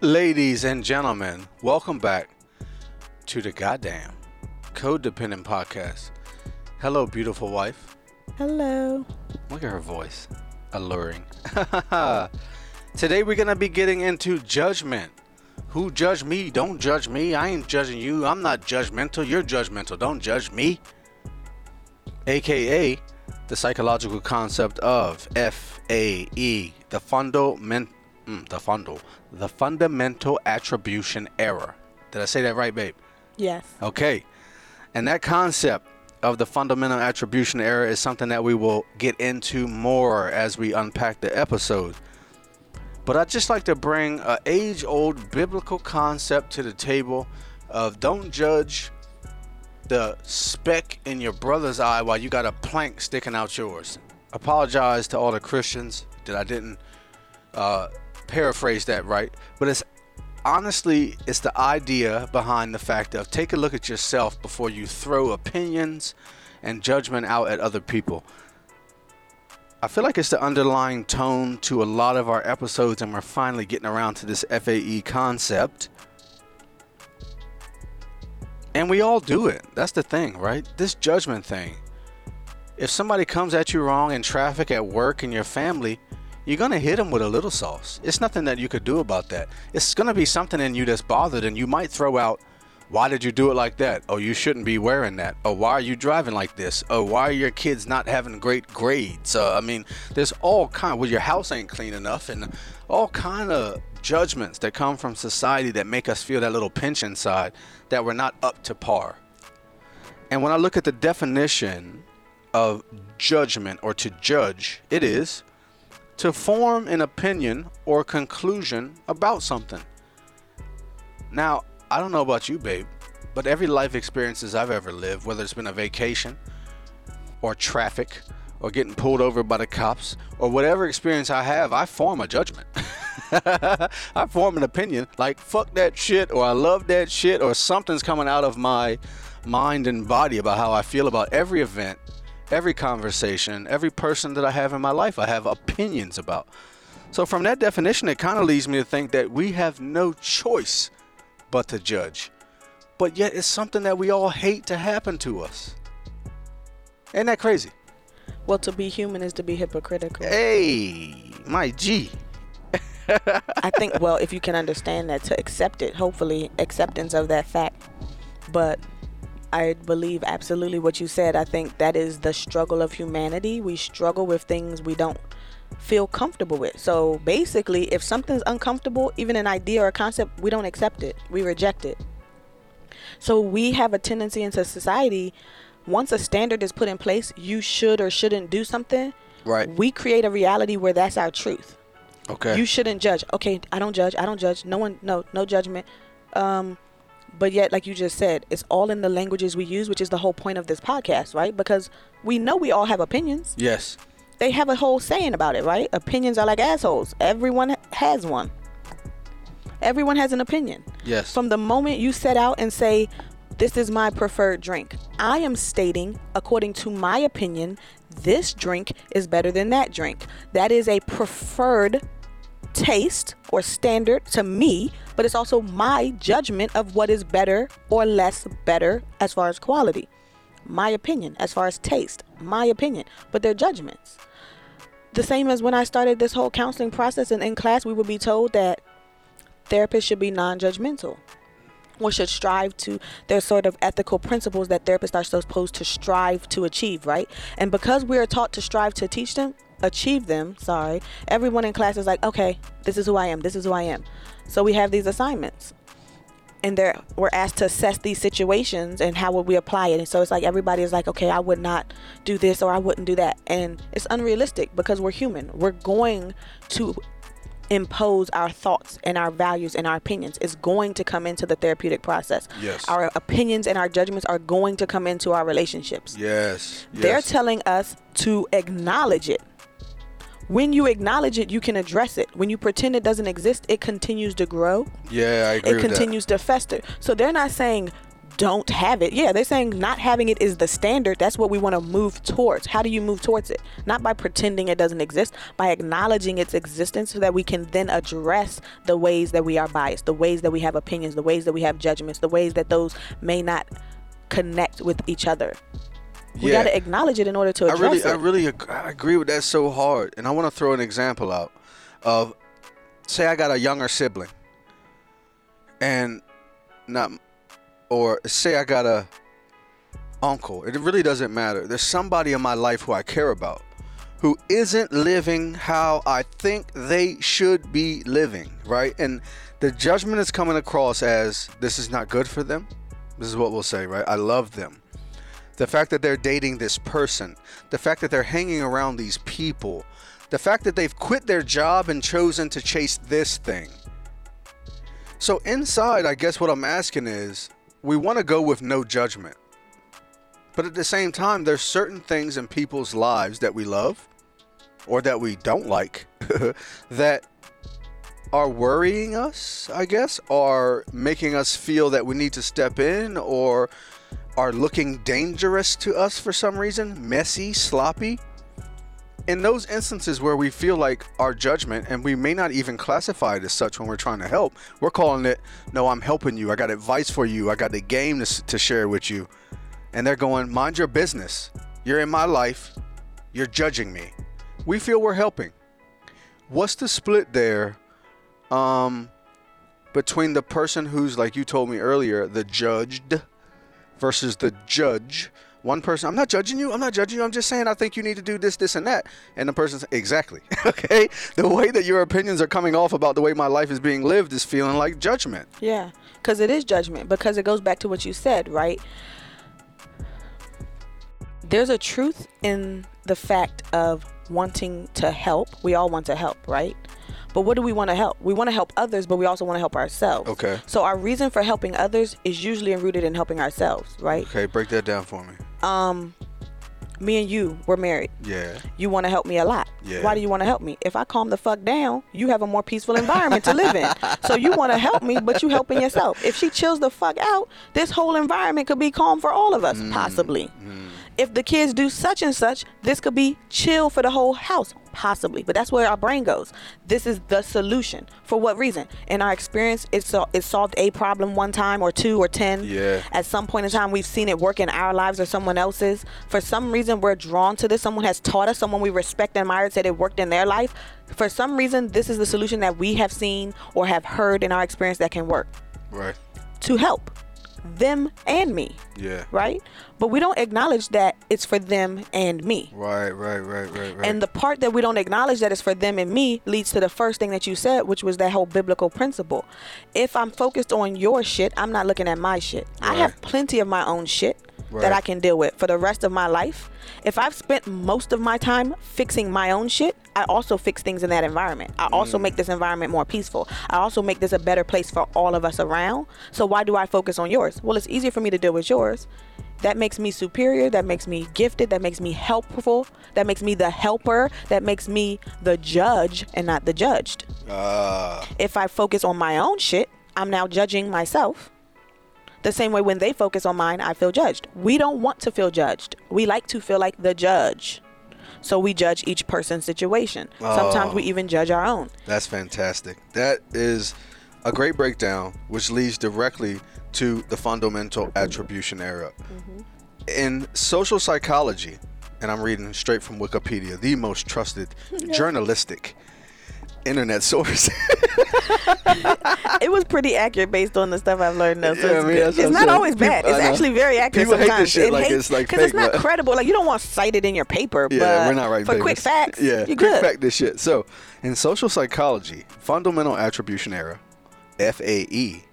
Ladies and gentlemen, welcome back to the goddamn codependent podcast. Hello, beautiful wife. Hello. Look at her voice. Alluring. Today we're going to be getting into judgment. Who judge me? Don't judge me. I ain't judging you. I'm not judgmental. You're judgmental. Don't judge me. AKA the psychological concept of FAE, the fundamental mm, the fundal, the fundamental attribution error. Did I say that right, babe? Yes. Okay. And that concept of the fundamental attribution error is something that we will get into more as we unpack the episode. But I'd just like to bring a age-old biblical concept to the table of don't judge the speck in your brother's eye while you got a plank sticking out yours. Apologize to all the Christians that I didn't uh, paraphrase that right, but it's honestly it's the idea behind the fact of take a look at yourself before you throw opinions and judgment out at other people. I feel like it's the underlying tone to a lot of our episodes, and we're finally getting around to this FAE concept. And we all do it. That's the thing, right? This judgment thing. If somebody comes at you wrong in traffic, at work, in your family, you're going to hit them with a little sauce. It's nothing that you could do about that. It's going to be something in you that's bothered, and you might throw out, Why did you do it like that? Oh, you shouldn't be wearing that. Oh, why are you driving like this? Oh, why are your kids not having great grades? Uh, I mean, there's all kind. Well, your house ain't clean enough, and all kind of judgments that come from society that make us feel that little pinch inside that we're not up to par. And when I look at the definition of judgment or to judge, it is to form an opinion or conclusion about something. Now, I don't know about you, babe, but every life experiences I've ever lived, whether it's been a vacation or traffic or getting pulled over by the cops or whatever experience I have, I form a judgment. I form an opinion like fuck that shit or I love that shit or something's coming out of my mind and body about how I feel about every event, every conversation, every person that I have in my life. I have opinions about. So from that definition it kind of leads me to think that we have no choice but to judge. But yet it's something that we all hate to happen to us. Ain't that crazy? Well, to be human is to be hypocritical. Hey, my G. I think, well, if you can understand that, to accept it, hopefully, acceptance of that fact. But I believe absolutely what you said. I think that is the struggle of humanity. We struggle with things we don't feel comfortable with. So basically, if something's uncomfortable, even an idea or a concept, we don't accept it, we reject it. So we have a tendency into society once a standard is put in place, you should or shouldn't do something. Right. We create a reality where that's our truth. Okay. You shouldn't judge. Okay, I don't judge. I don't judge. No one no no judgment. Um but yet like you just said, it's all in the languages we use, which is the whole point of this podcast, right? Because we know we all have opinions. yes. They have a whole saying about it, right? Opinions are like assholes. Everyone has one. Everyone has an opinion. Yes. From the moment you set out and say, This is my preferred drink, I am stating, according to my opinion, this drink is better than that drink. That is a preferred taste or standard to me, but it's also my judgment of what is better or less better as far as quality. My opinion, as far as taste, my opinion, but they're judgments. The same as when I started this whole counseling process, and in class, we would be told that therapists should be non judgmental or should strive to there's sort of ethical principles that therapists are supposed to strive to achieve right and because we are taught to strive to teach them achieve them sorry everyone in class is like okay this is who i am this is who i am. So we have these assignments. And they're we're asked to assess these situations and how would we apply it. And so it's like everybody is like okay i would not do this or i wouldn't do that. And it's unrealistic because we're human. We're going to impose our thoughts and our values and our opinions. Is going to come into the therapeutic process. Yes. our opinions and our judgments are going to come into our relationships. Yes. they're yes. telling us to acknowledge it when you acknowledge it you can address it when you pretend it doesn't exist it continues to grow yeah, I agree it with that. continues to fester. So they're not saying don't have it. Yeah, they're saying not having it is the standard. That's what we want to move towards. How do you move towards it? Not by pretending it doesn't exist, by acknowledging its existence so that we can then address the ways that we are biased, the ways that we have opinions, the ways that we have judgments, the ways that those may not connect with each other. We Yeah. got to acknowledge it in order to I address really, it. I really ag- I agree with that so hard. And I want to throw an example out of, say, I got a younger sibling, and not, or say I got a uncle. It really doesn't matter. There's somebody in my life who I care about, who isn't living how I think they should be living, right? And the judgment is coming across as this is not good for them. This is what we'll say, right? I love them the fact that they're dating this person, the fact that they're hanging around these people, the fact that they've quit their job and chosen to chase this thing. So, inside, I guess what I'm asking is we want to go with no judgment. But at the same time, there's certain things in people's lives that we love or that we don't like that are worrying us, I guess, are making us feel that we need to step in or are looking dangerous to us for some reason, messy, sloppy. In those instances where we feel like our judgment, and we may not even classify it as such when we're trying to help, we're calling it, no, I'm helping you. I got advice for you. I got the game to, to share with you. And they're going, mind your business. You're in my life. You're judging me. We feel we're helping. What's the split there um, between the person who's, like you told me earlier, the judged? Versus the judge. One person, I'm not judging you. I'm not judging you. I'm just saying I think you need to do this, this, and that. And the person's exactly okay. The way that your opinions are coming off about the way my life is being lived is feeling like judgment. Yeah, because it is judgment. Because it goes back to what you said, right? There's a truth in the fact of wanting to help. We all want to help, right? But what do we want to help? We want to help others, but we also want to help ourselves. Okay. So our reason for helping others is usually rooted in helping ourselves, right? Okay, break that down for me. Um, me and you, we're married. Yeah. You want to help me a lot. Yeah. Why do you want to help me? If I calm the fuck down, you have a more peaceful environment to live in. So you want to help me, but you helping yourself. If she chills the fuck out, this whole environment could be calm for all of us, possibly. If the kids do such and such, this could be chill for the whole house, possibly. But that's where our brain goes. This is the solution. For what reason? In our experience, it, sol- it solved a problem one time or two or ten. Yeah. At some point in time, we've seen it work in our lives or someone else's. For some reason, we're drawn to this. Someone has taught us, someone we respect and admire said it worked in their life. For some reason, this is the solution that we have seen or have heard in our experience that can work Right. to help them and me, Yeah. right? But we don't acknowledge that it's for them and me. Right. Right. Right. Right. Right. And the part that we don't acknowledge that it's for them and me leads to the first thing that you said, which was that whole biblical principle. If I'm focused on your shit, I'm not looking at my shit. I have plenty of my own shit Right. that I can deal with for the rest of my life. If I've spent most of my time fixing my own shit, I also fix things in that environment. I also make this environment more peaceful. I also make this a better place for all of us around. So why do I focus on yours? Well, it's easier for me to deal with yours. That makes me superior. That makes me gifted. That makes me helpful. That makes me the helper. That makes me the judge and not the judged. Ah. If I focus on my own shit, I'm now judging myself. The same way when they focus on mine, I feel judged. We don't want to feel judged. We like to feel like the judge. So we judge each person's situation. Sometimes Oh. we even judge our own. That's fantastic. That is a great breakdown, which leads directly to the fundamental attribution error. Mm-hmm. In social psychology, and I'm reading straight from Wikipedia, the most trusted journalistic internet source. It was pretty accurate based on the stuff I've learned though. So Yeah, I it's, mean, good. it's not saying. always bad. People- It's actually very accurate People hate this sometimes. shit like it's, like, because it's not but- credible. Like you don't want to cite it in your paper. Yeah, but we're not writing for papers. quick facts. Yeah, you're quick fact this shit. So, in social psychology, fundamental attribution error, FAE,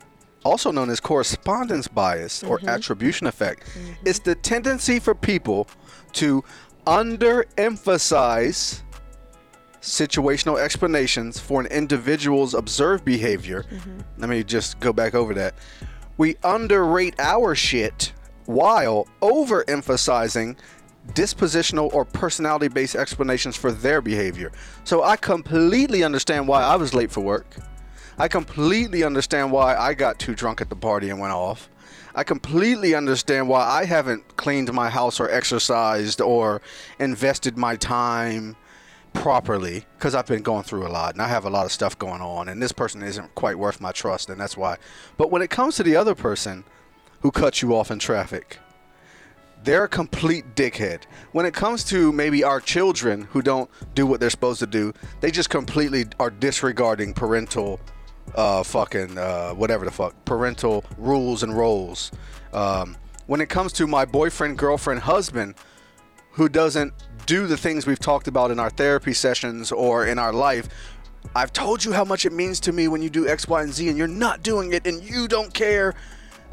also known as correspondence bias or Mm-hmm. attribution effect, is the tendency for people to underemphasize situational explanations for an individual's observed behavior. Mm-hmm. Let me just go back over that. We underrate our shit while overemphasizing dispositional or personality based explanations for their behavior. So I completely understand why I was late for work. I completely understand why I got too drunk at the party and went off. I completely understand why I haven't cleaned my house or exercised or invested my time properly because I've been going through a lot and I have a lot of stuff going on and this person isn't quite worth my trust and that's why. But when it comes to the other person who cuts you off in traffic, they're a complete dickhead. When it comes to maybe our children who don't do what they're supposed to do, they just completely are disregarding parental uh, fucking uh, whatever the fuck parental rules and roles. Um, when it comes to my boyfriend, girlfriend, husband who doesn't do the things we've talked about in our therapy sessions or in our life, I've told you how much it means to me when you do X, Y, and Z, and you're not doing it, and you don't care.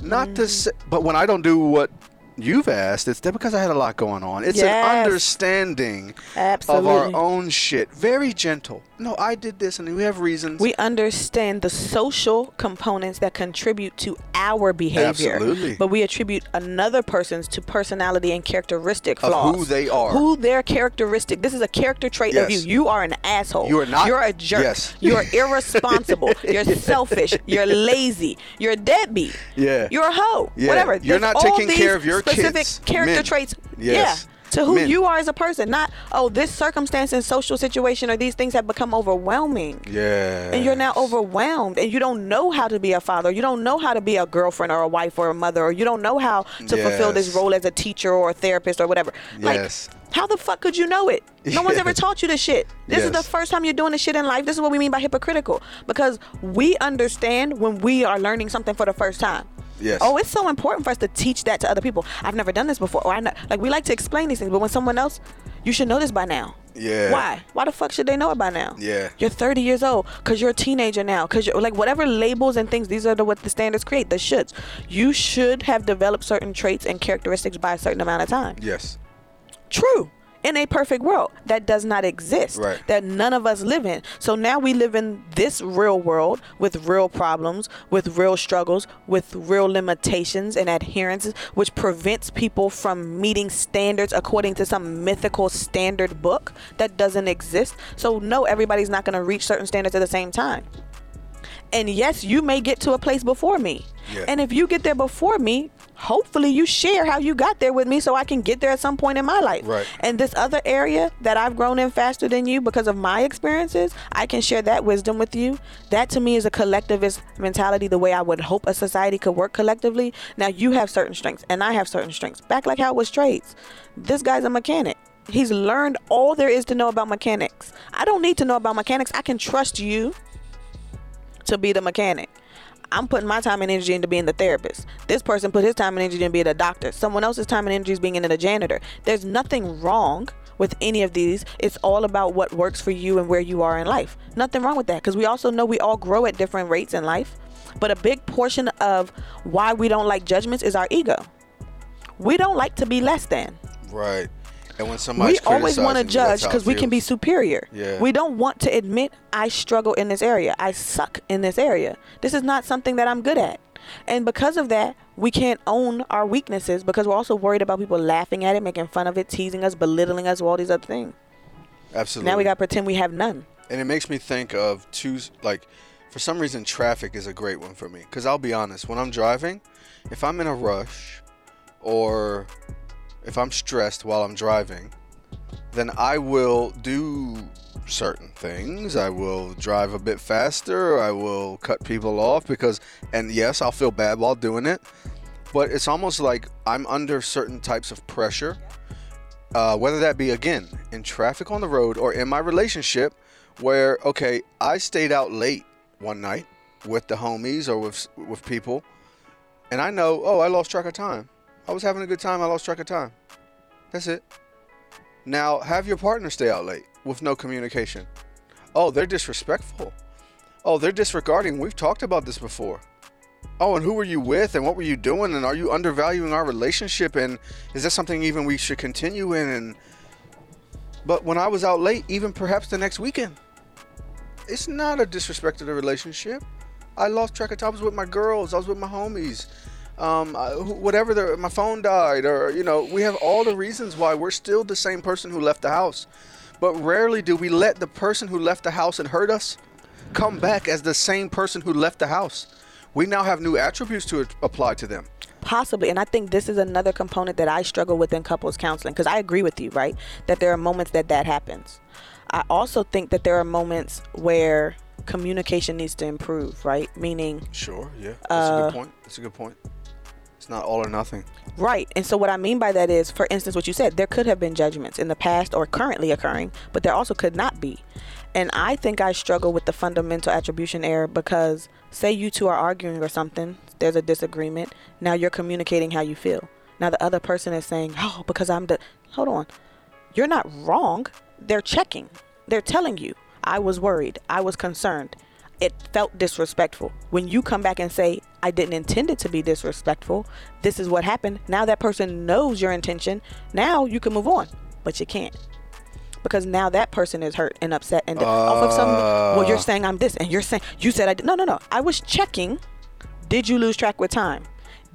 Not to mm. say, but when I don't do what you've asked, it's that because I had a lot going on. It's Yes. an understanding Absolutely. of our own shit. Very gentle. No, I did this, and we have reasons. We understand the social components that contribute to our behavior. Absolutely. But we attribute another person's to personality and characteristic Of flaws. who they are. Who their characteristic. This is a character trait of you. You are an asshole. You are not- You're a jerk. Yes. You're irresponsible. You're selfish. You're lazy. You're a deadbeat. Yeah. You're a hoe. Yeah. Whatever. You're There's not taking care of your specific kids. character Men. traits. Yes. Yeah. To who Men. you are as a person, not oh this circumstance and social situation or these things have become overwhelming yeah. and you're now overwhelmed and you don't know how to be a father you don't know how to be a girlfriend or a wife or a mother or you don't know how to fulfill this role as a teacher or a therapist or whatever Yes. like how the fuck could you know it no one's ever taught you this shit this is the first time you're doing this shit in life this is what we mean by hypocritical because we understand when we are learning something for the first time Yes. Oh, it's so important for us to teach that to other people. I've never done this before, or I know, like we like to explain these things, but when someone else, you should know this by now. Yeah. Why? Why the fuck should they know it by now? Yeah. You're 30 years old because you're a teenager now. Because you're like whatever labels and things. These are the what the standards create. The shoulds. You should have developed certain traits and characteristics by a certain amount of time. Yes. True. In a perfect world, that does not exist. Right. That none of us live in. So now we live in this real world with real problems, with real struggles, with real limitations and adherences, which prevents people from meeting standards according to some mythical standard book that doesn't exist. So no, everybody's not going to reach certain standards at the same time. And yes, you may get to a place before me. Yeah. And if you get there before me, hopefully you share how you got there with me so I can get there at some point in my life. Right. And this other area that I've grown in faster than you because of my experiences, I can share that wisdom with you. That to me is a collectivist mentality, the way I would hope a society could work collectively. Now you have certain strengths and I have certain strengths. Back like how it was trades. This guy's a mechanic. He's learned all there is to know about mechanics. I don't need to know about mechanics. I can trust you to be the mechanic. I'm putting my time and energy into being the therapist. This person put his time and energy into being a doctor. Someone else's time and energy is being into the janitor. There's nothing wrong with any of these. It's all about what works for you and where you are in life. Nothing wrong with that because we also know we all grow at different rates in life. But a big portion of why we don't like judgments is our ego. We don't like to be less than Right. And when somebody's we always want to judge that's how it because we can be superior. Yeah. We don't want to admit I struggle in this area. I suck in this area. This is not something that I'm good at. And because of that, we can't own our weaknesses because we're also worried about people laughing at it, making fun of it, teasing us, belittling us, all these other things. Absolutely. Now we got to pretend we have none. and it makes me think of two like for some reason traffic is a great one for me because i'll be honest when i'm driving if i'm in a rush or if i'm stressed while i'm driving then i will do certain things. I will drive a bit faster. I will cut people off because and yes i'll feel bad while doing it but it's almost like i'm under certain types of pressure uh, whether that be again in traffic on the road or in my relationship where okay i stayed out late one night with the homies or with with people and i know oh i lost track of time i was having a good time. I lost track of time. That's it. Now have your partner stay out late with no communication. Oh they're disrespectful. Oh they're disregarding. We've talked about this before. Oh and who were you with and what were you doing and are you undervaluing our relationship and is that something even we should continue in and but when i was out late even perhaps the next weekend it's not a disrespect to the relationship. I lost track of time. I was with my girls. I was with my homies um, whatever the, my phone died or you know we have all the reasons why we're still the same person who left the house but rarely do we let the person who left the house and hurt us come back as the same person who left the house we now have new attributes to apply to them possibly and i think this is another component that i struggle with in couples counseling because i agree with you right that there are moments that that happens i also think that there are moments where communication needs to improve right meaning Sure. Yeah. That's a Uh, good point. That's a good point. It's not all or nothing. Right. And so what I mean by that is, for instance, what you said, there could have been judgments in the past or currently occurring, but there also could not be. And I think I struggle with the fundamental attribution error because say you two are arguing or something, there's a disagreement. Now you're communicating how you feel. Now the other person is saying, "Oh, because I'm the Hold on. You're not wrong. They're checking. They're telling you, "I was worried. I was concerned." It felt disrespectful. When you come back and say, I didn't intend it to be disrespectful, this is what happened. Now that person knows your intention. Now you can move on, but you can't. Because now that person is hurt and upset and off of some well, you're Uh. saying I'm this and you're saying you said I did no no no. I was checking. Did you lose track with time?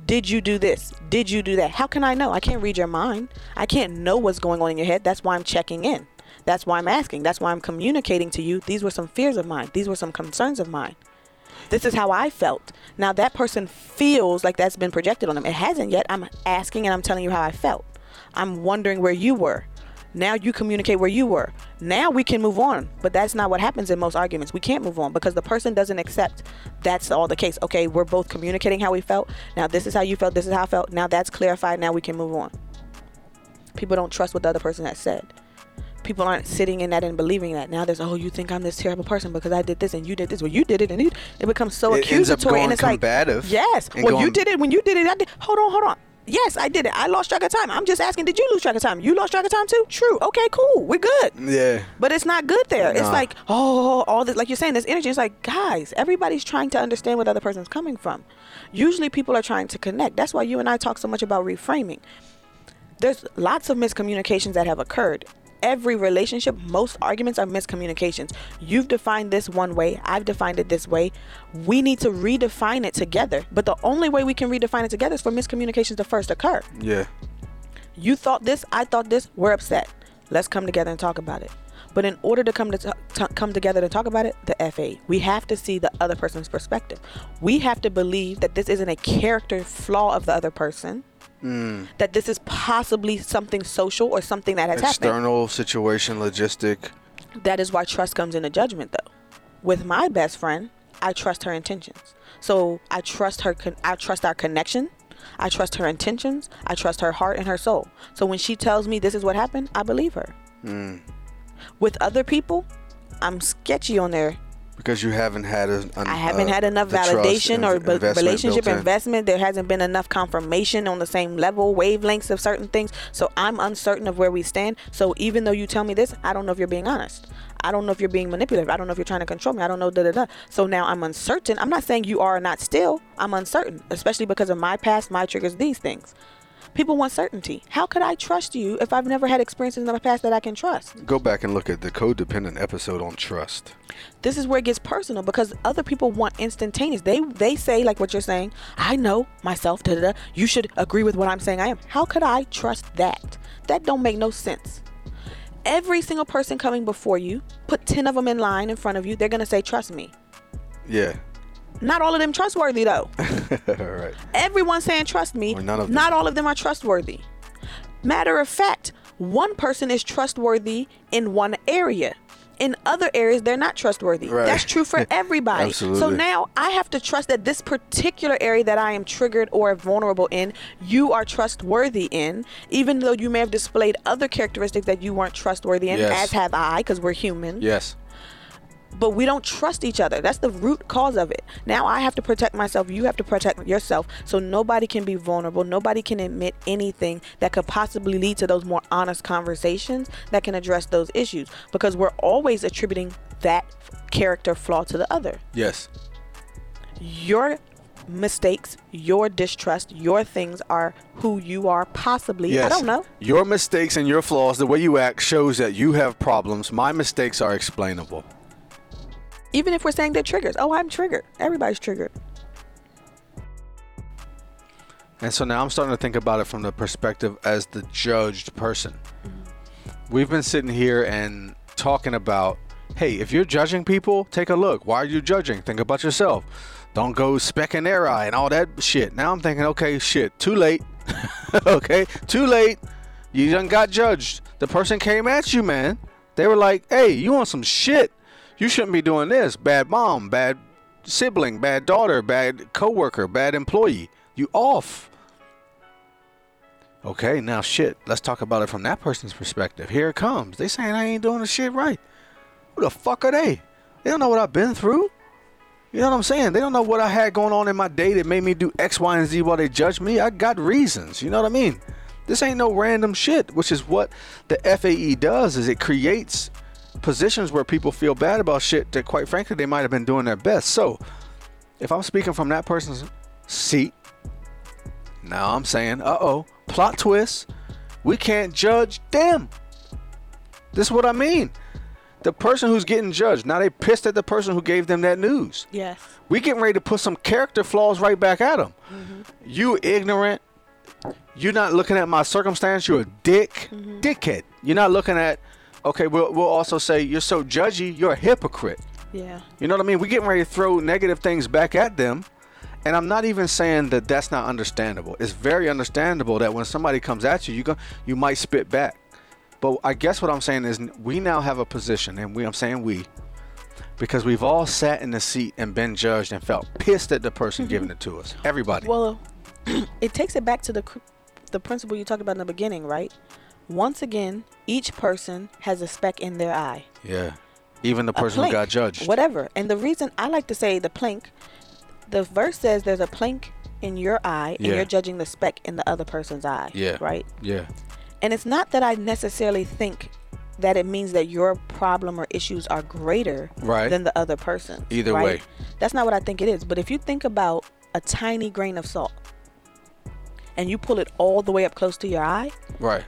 Did you do this? Did you do that? How can I know? I can't read your mind. I can't know what's going on in your head. That's why I'm checking in. That's why I'm asking. That's why I'm communicating to you. These were some fears of mine. These were some concerns of mine. This is how I felt. Now that person feels like that's been projected on them. It hasn't yet. I'm asking and I'm telling you how I felt. I'm wondering where you were. Now you communicate where you were. Now we can move on. But that's not what happens in most arguments. We can't move on because the person doesn't accept that's all the case. Okay, we're both communicating how we felt. Now this is how you felt. This is how I felt. Now that's clarified. Now we can move on. People don't trust what the other person has said. People aren't sitting in that and believing that. Now there's, oh, you think I'm this terrible person because I did this and you did this. Well, you did it and you, it becomes so It accusatory and going it's like, combative yes. and Well, you did it when you did it. I did. Hold on, hold on. Yes, I did it. I lost track of time. I'm just asking, did you lose track of time? You lost track of time too? True. Okay, cool. We're good. Yeah. But it's not good there. It's like, oh, all this, like you're saying, this energy. It's like, guys, everybody's trying to understand where the other person's coming from. Usually people are trying to connect. That's why you and I talk so much about reframing. There's lots of miscommunications that have occurred. Every relationship, most arguments are miscommunications. You've defined this one way, I've defined it this way. We need to redefine it together. But the only way we can redefine it together is for miscommunications to first occur. Yeah. You thought this, I thought this, we're upset. Let's come together and talk about it. But in order to come to, to come together to talk about it, the FA, we have to see the other person's perspective. We have to believe that this isn't a character flaw of the other person. Mm. That this is possibly something social or something that has happened. External situation, logistic. That is why trust comes into judgment, though. With my best friend, I trust her intentions. So I trust her. Con- I trust our connection. I trust her intentions. I trust her heart and her soul. So when she tells me this is what happened, I believe her. Mm. With other people, I'm sketchy on their Because you haven't had a, an, I haven't uh, had enough validation or b- investment relationship in. investment. There hasn't been enough confirmation on the same level, wavelengths of certain things. So I'm uncertain of where we stand. So even though you tell me this, I don't know if you're being honest. I don't know if you're being manipulative. I don't know if you're trying to control me. I don't know da da da. So now I'm uncertain. I'm not saying you are or not still. I'm uncertain, especially because of my past, my triggers, these things. People want certainty. How could I trust you if I've never had experiences in the past that I can trust? Go back and look at the codependent episode on trust. this is where it gets personal because other people want instantaneous. They they say like what you're saying. I know myself. Da, da. You should agree with what I'm saying. I am. How could I trust that? That don't make no sense. Every single person coming before you, put ten of them in line in front of you. They're gonna say, "Trust me." Yeah. Not all of them trustworthy though. Right. Everyone saying trust me. Or none of them. Not all of them are trustworthy. Matter of fact, one person is trustworthy in one area. In other areas, they're not trustworthy. Right. That's true for everybody. So now I have to trust that this particular area that I am triggered or vulnerable in, you are trustworthy in, even though you may have displayed other characteristics that you weren't trustworthy in, Yes. as have I, because we're human Yes. But we don't trust each other. That's the root cause of it. Now I have to protect myself. You have to protect yourself. So nobody can be vulnerable. Nobody can admit anything that could possibly lead to those more honest conversations that can address those issues because we're always attributing that character flaw to the other. Yes. Your mistakes, your distrust, your things are who you are possibly. Yes. I don't know. Your mistakes and your flaws, the way you act, shows that you have problems. My mistakes are explainable. Even if we're saying they're triggers. Oh, I'm triggered. Everybody's triggered. And so now I'm starting to think about it from the perspective as the judged person. Mm-hmm. We've been sitting here and talking about, hey, if you're judging people, take a look. Why are you judging? Think about yourself. Don't go specking their eye and all that shit. Now I'm thinking, okay, shit, too late. okay, too late. You done got judged. The person came at you, man. They were like, hey, you want some shit. You shouldn't be doing this. Bad mom, bad sibling, bad daughter, bad coworker, bad employee. You off. Okay, now shit. Let's talk about it from that person's perspective. Here it comes. They saying I ain't doing the shit right. Who the fuck are they? They don't know what I've been through. You know what I'm saying? They don't know what I had going on in my day that made me do X, Y, and Z while they judge me. I got reasons. You know what I mean? This ain't no random shit, which is what the FAE does is it creates positions where people feel bad about shit that quite frankly they might have been doing their best. So if I'm speaking from that person's seat, now I'm saying, uh oh, plot twist. We can't judge them. This is what I mean. The person who's getting judged, now they pissed at the person who gave them that news. Yes. We getting ready to put some character flaws right back at them. You ignorant. You're not looking at my circumstance. You're a dick, dickhead. You're not looking at. Okay, we'll we'll also say you're so judgy. You're a hypocrite. Yeah. You know what I mean? We're getting ready to throw negative things back at them. And I'm not even saying that that's not understandable. It's very understandable that when somebody comes at you, you go, you might spit back. But I guess what I'm saying is we now have a position, and we I'm saying we, because we've all sat in the seat and been judged and felt pissed at the person mm-hmm. giving it to us. Everybody. Well, it takes it back to the the principle you talked about in the beginning, right? Once again, each person has a speck in their eye. yeah. Even the person who got judged. Whatever. And the reason I like to say the plank, the verse says there's a plank in your eye and Yeah. you're judging the speck in the other person's eye. Yeah. Right? Yeah. And it's not that I necessarily think that it means that your problem or issues are greater Right. than the other person's. Either right? way. That's not what I think it is. But if you think about a tiny grain of salt and you pull it all the way up close to your eye, Right.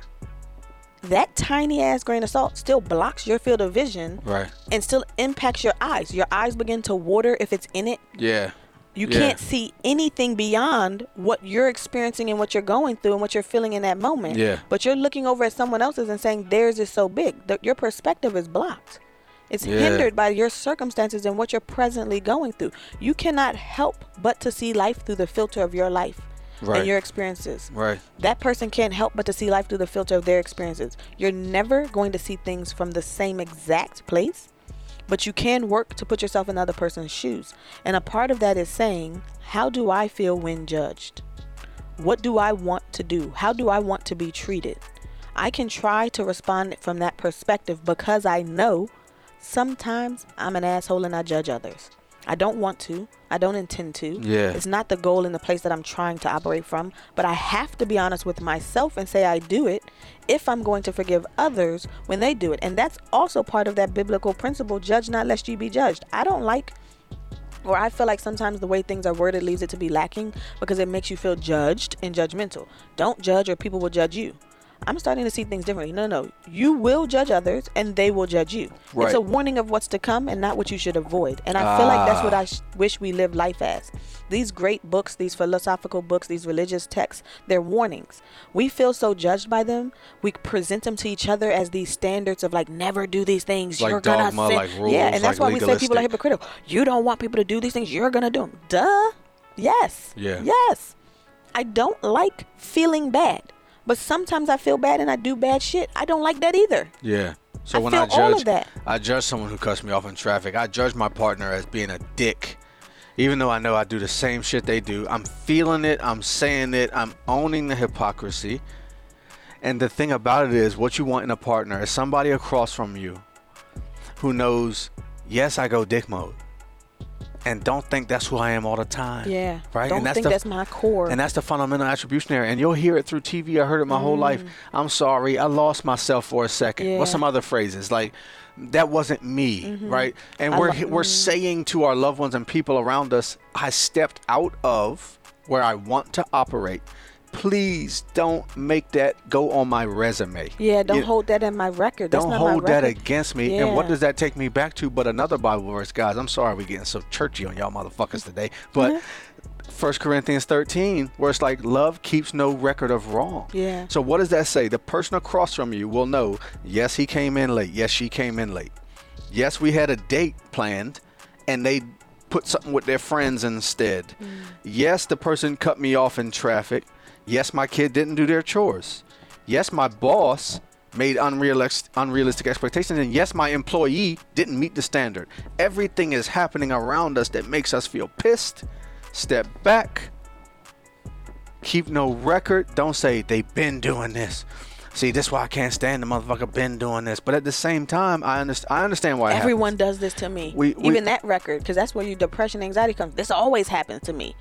That tiny ass grain of salt still blocks your field of vision Right. and still impacts your eyes. Your eyes begin to water if it's in it. Yeah. You Yeah. can't see anything beyond what you're experiencing and what you're going through and what you're feeling in that moment. Yeah. But you're looking over at someone else's and saying theirs is so big. that your perspective is blocked. It's Yeah. hindered by your circumstances and what you're presently going through. You cannot help but to see life through the filter of your life Right. and your experiences. Right. That person can't help but to see life through the filter of their experiences. You're never going to see things from the same exact place, but you can work to put yourself in the other person's shoes. And a part of that is saying, How do I feel when judged? What do I want to do? How do I want to be treated? I can try to respond from that perspective because I know sometimes I'm an asshole and I judge others. I don't want to. I don't intend to. Yeah. It's not the goal and the place that I'm trying to operate from, but I have to be honest with myself and say I do it if I'm going to forgive others when they do it. And that's also part of that biblical principle judge not lest you be judged. I don't like or I feel like sometimes the way things are worded leaves it to be lacking because it makes you feel judged and judgmental. Don't judge or people will judge you. I'm starting to see things differently. No, no, no. You will judge others and they will judge you. Right. It's a warning of what's to come and not what you should avoid. And I feel like that's what Ah. I sh- wish we lived life as. These great books, these philosophical books, these religious texts, they're warnings. We feel so judged by them. We present them to each other as these standards of like never do these things. Like You're gonna dogma, sin. like rules, yeah, and that's like why we say people are hypocritical. You don't want people to do these things. You're gonna do them. Duh. Yes. Yeah. Yes. I don't like feeling bad, but sometimes I feel bad and I do bad shit. I don't like that either. Yeah. So I when I judge, that. I judge someone who cuts me off in traffic. I judge my partner as being a dick, even though I know I do the same shit they do. I'm feeling it. I'm saying it. I'm owning the hypocrisy. And the thing about it is, what you want in a partner is somebody across from you who knows, yes, I go dick mode, and don't think that's who I am all the time. Yeah. Right. Don't and that's think the, that's my core. and that's the fundamental attribution there. And you'll hear it through TV. I heard it my whole life. I'm sorry. I lost myself for a second. What's Mm. Some other phrases? Like, that wasn't me, right? And Mm-hmm. I we're, lo- we're saying to our loved ones and people around us, I stepped out of where I want to operate. Please don't make that go on my resume. yeah, don't You- hold that in my record. That's don't hold my that against me. And what does that take me back to? But another Bible verse, guys. I'm sorry we're getting so churchy on y'all motherfuckers today. But Mm-hmm. First Corinthians 13, where it's like love keeps no record of wrong. Yeah. So what does that say? The person across from you will know, yes, he came in late. Yes, she came in late. Yes, we had a date planned and they put something with their friends instead. Yes, the person cut me off in traffic. Yes, my kid didn't do their chores. Yes, my boss made unrealistic, unrealistic expectations. And yes, my employee didn't meet the standard. Everything is happening around us that makes us feel pissed. Step back. Keep no record. Don't say they've been doing this. See, this why I can't stand the motherfucker been doing this. But at the same time, I understand. I understand why Everyone happens. does this to me. We- we- Even that record, because that's where your depression, anxiety comes. This always happens to me.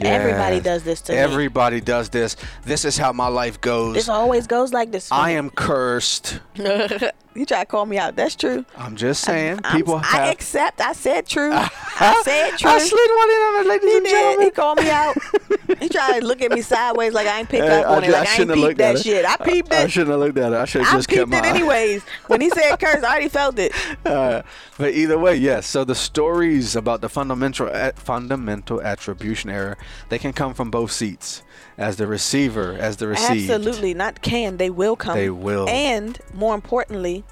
Everybody does this to me. Everybody does this. This is how my life goes. This always goes like this. I am cursed. you try to call me out. That's true. I'm just saying. I'm- people I have. accept. I said true. I said true. I slid one in on it, ladies He and did. gentlemen. He called me out. he tried to look at me sideways like I ain't pick Hey, up on I it. Like I I, ain't peeped that it. shit. I peeped it. I shouldn't have looked at it. I should have I just kept peeped my it anyways. When he said curse, I already felt it. Uh, but either way, yes. So the stories about the fundamental fundamental attribution error, they can come from both seats, as the receiver, as the received. Absolutely. Not can. They will come. They will. And more importantly,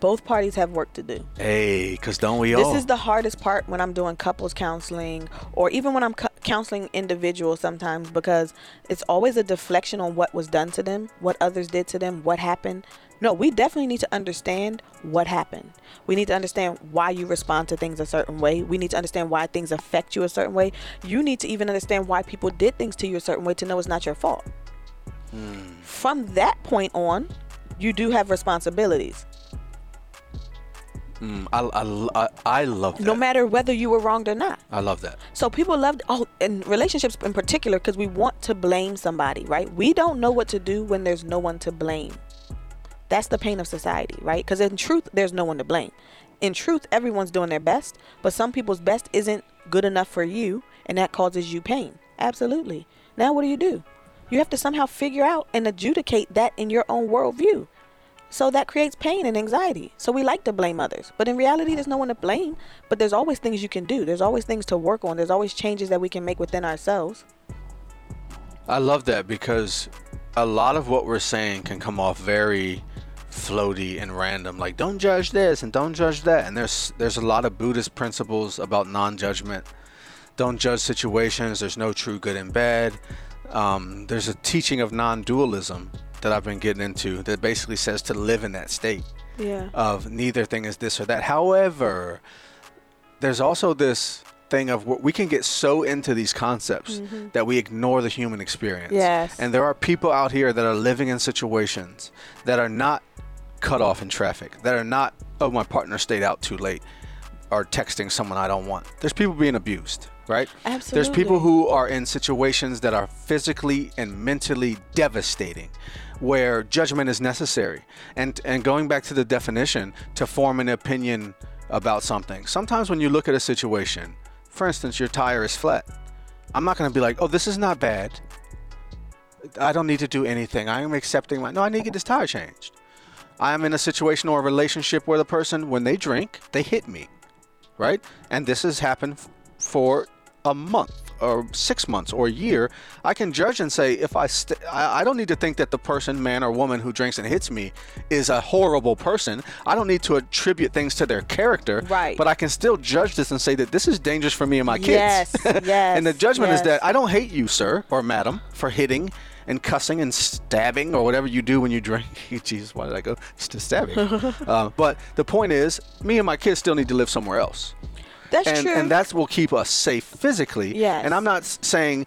both parties have work to do. Hey, cause don't we This all? This is the hardest part when I'm doing couples counseling or even when I'm co- counseling individuals sometimes because it's always a deflection on what was done to them, what others did to them, what happened. No, we definitely need to understand what happened. We need to understand why you respond to things a certain way. We need to understand why things affect you a certain way. You need to even understand why people did things to you a certain way to know it's not your fault. From that point on, you do have responsibilities. Mm, I, I, I, I love that. No matter whether you were wronged or not. I love that. So people love oh in relationships in particular because we want to blame somebody, right? We don't know what to do when there's no one to blame. That's the pain of society, right? Because in truth, there's no one to blame. In truth, everyone's doing their best, but some people's best isn't good enough for you, and that causes you pain. Absolutely. Now, what do you do? You have to somehow figure out and adjudicate that in your own worldview. So that creates pain and anxiety. So we like to blame others. But in reality, there's no one to blame. But there's always things you can do. There's always things to work on. There's always changes that we can make within ourselves. I love that because a lot of what we're saying can come off very floaty and random like don't judge this and don't judge that and there's there's a lot of buddhist principles about non-judgment don't judge situations there's no true good and bad um, there's a teaching of non-dualism that i've been getting into that basically says to live in that state Yeah. of neither thing is this or that. However, there's also this thing of we can get so into these concepts that we ignore the human experience. Yes. And there are people out here that are living in situations that are not cut off in traffic, that are not, oh, my partner stayed out too late, or texting someone I don't want. There's people being abused, right? Absolutely. There's people who are in situations that are physically and mentally devastating where judgment is necessary. And and going back to the definition to form an opinion about something. Sometimes when you look at a situation, for instance, your tire is flat. I'm not going to be like, "Oh, this is not bad. I don't need to do anything. I am accepting my No, I need to get this tire changed." I am in a situation or a relationship where the person when they drink, they hit me right? And this has happened for a month or six months or a year. I can judge and say if I st- I, I don't need to think that the person, man or woman who drinks and hits me is a horrible person. I don't need to attribute things to their character. Right. But I can still judge this and say that this is dangerous for me and my kids. Yes, yes, and the judgment is that I don't hate you, sir or madam, for hitting. And cussing and stabbing or whatever you do when you drink. Jesus, why did I go to stabbing? uh, but the point is, me and my kids still need to live somewhere else That's and true. and that's will keep us safe physically. Yes. And I'm not saying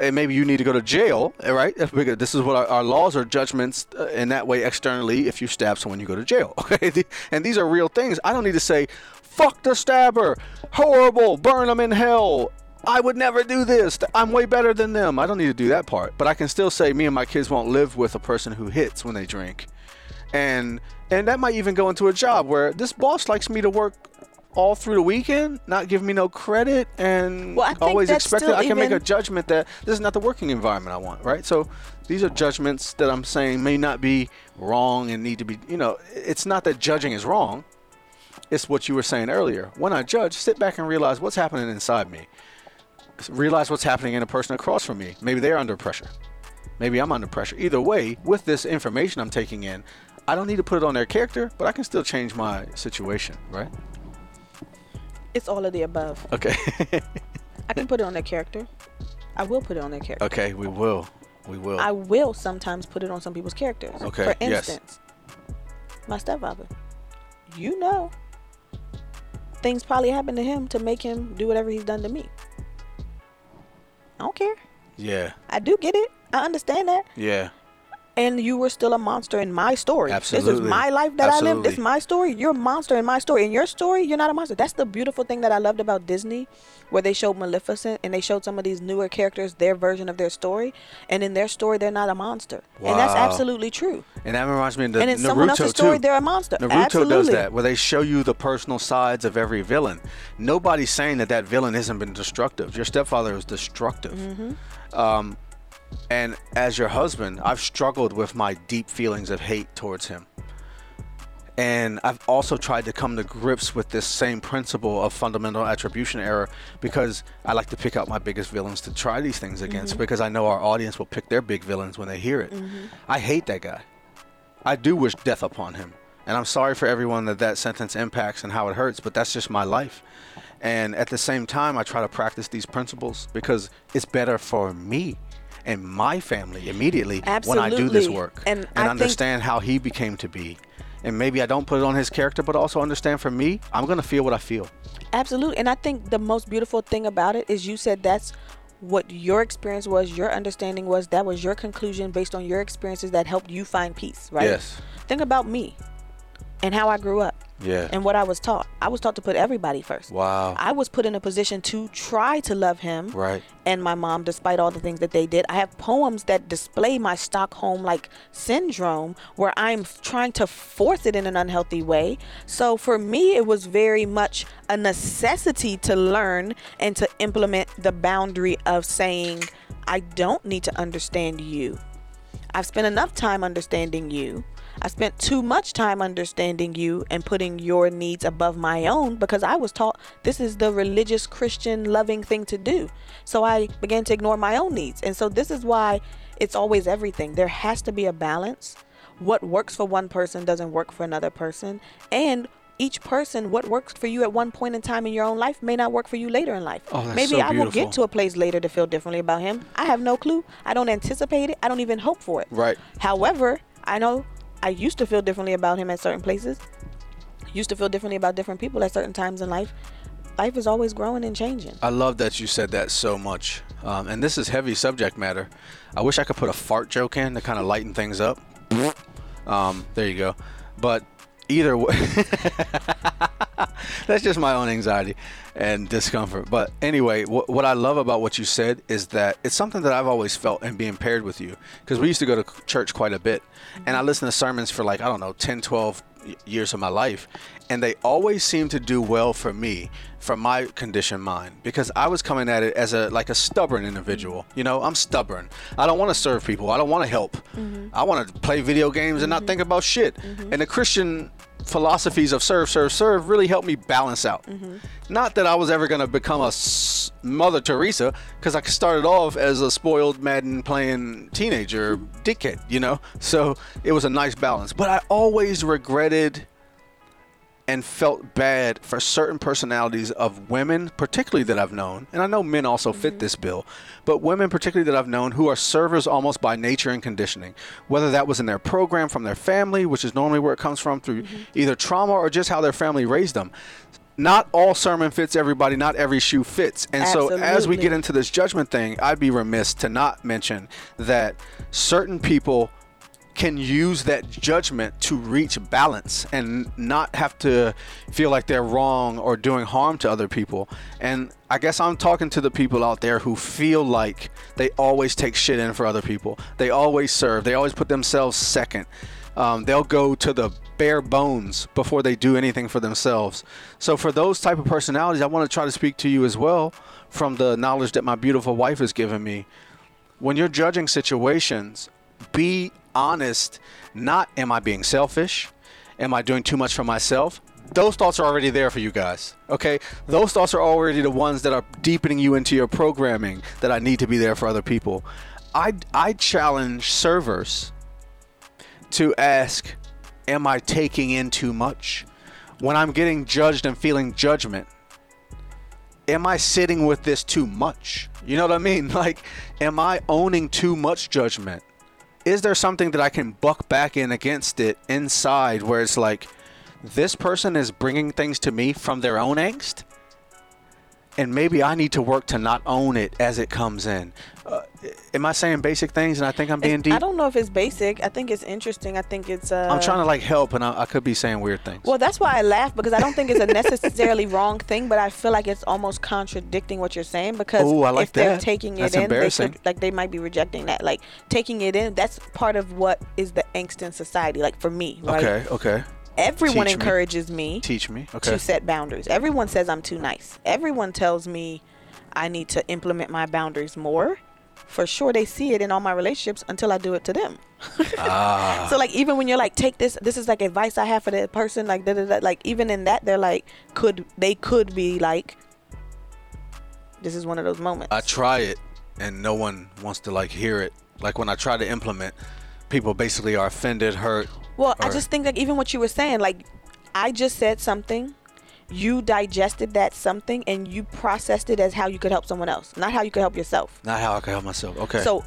uh, maybe you need to go to jail, right? This is what our, our laws are judgments uh, in that way externally. If you stab someone, you go to jail. Okay, and these are real things. I don't need to say, "Fuck the stabber, horrible, burn them in hell." I would never do this. I'm way better than them. I don't need to do that part. But I can still say me and my kids won't live with a person who hits when they drink. And and that might even go into a job where this boss likes me to work all through the weekend, not give me no credit, and Well, always expect that I can make a judgment that this is not the working environment I want, right? So these are judgments that I'm saying may not be wrong and need to be, you know, it's not that judging is wrong. It's what you were saying earlier. When I judge, sit back and realize what's happening inside me. Realize what's happening in a person across from me. Maybe they're under pressure. Maybe I'm under pressure. Either way, with this information I'm taking in, I don't need to put it on their character, but I can still change my situation, right? It's all of the above. Okay. I can put it on their character. I will put it on their character. okay, we will. We will. I will sometimes put it on some people's characters. Okay, For yes. instance, my stepfather. You know, things probably happened to him to make him do whatever he's done to me. I don't care. yeah. I do get it. I understand that. Yeah. And you were still a monster in my story. Absolutely. This is my life that I live. This is my story. You're a monster in my story. In your story, you're not a monster. That's the beautiful thing that I loved about Disney, where they showed Maleficent and they showed some of these newer characters their version of their story. And in their story, they're not a monster. Wow. And that's absolutely true. And that reminds me of the and in someone Naruto else's story, too. they're a monster. Naruto absolutely. does that, where they show you the personal sides of every villain. Nobody's saying that that villain hasn't been destructive. Your stepfather is destructive. Mm-hmm. Um, and as your husband, I've struggled with my deep feelings of hate towards him. And I've also tried to come to grips with this same principle of fundamental attribution error because I like to pick out my biggest villains to try these things against mm-hmm. because I know our audience will pick their big villains when they hear it. Mm-hmm. I hate that guy. I do wish death upon him. And I'm sorry for everyone that that sentence impacts and how it hurts, but that's just my life. And at the same time, I try to practice these principles because it's better for me and my family immediately when I do this work And think- understand how he became to be. And maybe I don't put it on his character, but also understand for me, I'm going to feel what I feel. Absolutely. And I think the most beautiful thing about it is you said that's what your experience was, your understanding was, that was your conclusion based on your experiences that helped you find peace, right? Yes. Think about me and how I grew up Yeah. and what I was taught. I was taught to put everybody first. Wow. I was put in a position to try to love him Right. and my mom despite all the things that they did. I have poems that display my Stockholm like syndrome where I'm trying to force it in an unhealthy way. So for me it was very much a necessity to learn and to implement the boundary of saying I don't need to understand you. I've spent enough time understanding you. I spent too much time understanding you and putting your needs above my own because I was taught this is the religious Christian loving thing to do. So I began to ignore my own needs. And so this is why it's always everything. There has to be a balance. What works for one person doesn't work for another person. And each person, what works for you at one point in time in your own life may not work for you later in life. Oh, Maybe so I will get to a place later to feel differently about him. I have no clue. I don't anticipate it. I don't even hope for it. Right. However, I know I used to feel differently about him at certain places. Used to feel differently about different people at certain times in life. Life is always growing and changing. I love that you said that so much. Um, and this is heavy subject matter. I wish I could put a fart joke in to kind of lighten things up. Um, there you go. But either way, that's just my own anxiety and discomfort. But anyway, wh- what I love about what you said is that it's something that I've always felt and being paired with you. Because we used to go to church quite a bit. And I listened to sermons for like, I don't know, 10, 12 years of my life. And they always seem to do well for me from my conditioned mind because I was coming at it as a like a stubborn individual. Mm-hmm. You know, I'm stubborn. I don't want to serve people. I don't want to help. Mm-hmm. I want to play video games and not mm-hmm. think about shit. And the Christian philosophies of serve, serve, serve really helped me balance out. Not that I was ever going to become a s- Mother Teresa because I started off as a spoiled Madden playing teenager dickhead, you know? So it was a nice balance. But I always regretted and felt bad for certain personalities of women, particularly that I've known, and I know men also fit mm-hmm. this bill, but women, particularly that I've known, who are servers almost by nature and conditioning, whether that was in their program from their family, which is normally where it comes from through mm-hmm. either trauma or just how their family raised them. Not all sermon fits everybody, not every shoe fits. And so as we get into this judgment thing, I'd be remiss to not mention that certain people can use that judgment to reach balance and not have to feel like they're wrong or doing harm to other people. And I guess I'm talking to the people out there who feel like they always take shit in for other people. They always serve. They always put themselves second. Um, they'll go to the bare bones before they do anything for themselves. So for those type of personalities, I want to try to speak to you as well from the knowledge that my beautiful wife has given me when you're judging situations, be honest. Not, am I being selfish? Am I doing too much for myself? Those thoughts are already there for you guys. Okay? Those thoughts are already the ones that are deepening you into your programming that I need to be there for other people. I, I challenge servers to ask, am I taking in too much? When I'm getting judged and feeling judgment, am I sitting with this too much? You know what I mean? Like, am I owning too much judgment? Is there something that I can buck back in against it inside where it's like, this person is bringing things to me from their own angst? And maybe I need to work to not own it as it comes in. Uh, am I saying basic things and I think I'm being It's- deep? I don't know if it's basic. I think it's interesting. I think it's. Uh, I'm trying to like help and I, I could be saying weird things. Well, that's why I laugh because I don't think it's a necessarily wrong thing, but I feel like it's almost contradicting what you're saying because Ooh, like if they're taking it That's in, they could, like they might be rejecting that. Like taking it in, that's part of what is the angst in society. Like for me, right? okay, okay. Everyone Teach encourages me, Teach me. Okay. to set boundaries. Everyone says I'm too nice. Everyone tells me I need to implement my boundaries more. For sure, they see it in all my relationships until I do it to them. Ah. So like even when you're like, take this, this is like advice I have for the person, like da, da, da, like even in that they're like, could they could be like, this is one of those moments. I try it and no one wants to like hear it. Like when I try to implement, people basically are offended, hurt. Well, I just think like even what you were saying, like I just said something, you digested that something and you processed it as how you could help someone else, not how you could help yourself. Not how I can help myself. Okay. So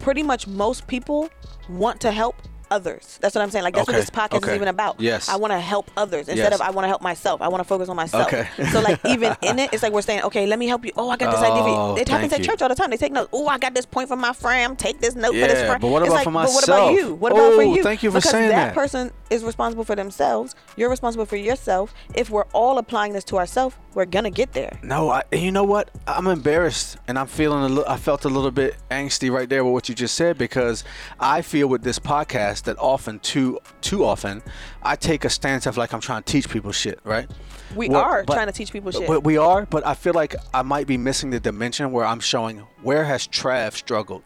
pretty much most people want to help others. That's what I'm saying. Like that's Okay, what this podcast okay. is even about. Yes. I want to help others instead Yes. of I want to help myself. I want to focus on myself. Okay. so like even in it, it's like we're saying, okay, let me help you. Oh, I got this idea. For Oh, you. It happens at you. church all the time. They take notes. Oh, I got this point from my friend. Take this note for this Yeah, friend. but what It's about like, for But what about myself? you? What about for Oh, you? thank you for because saying that that. person is responsible for themselves. You're responsible for yourself. If we're all applying this to ourselves, we're gonna get there. No, I, and you know what? I'm embarrassed, and I'm feeling a little. I felt a little bit angsty right there with what you just said because I feel with this podcast that often, too, too often, I take a stance of like I'm trying to teach people shit, right? We Well, are but- trying to teach people shit. But we are, but I feel like I might be missing the dimension where I'm showing where has Trav struggled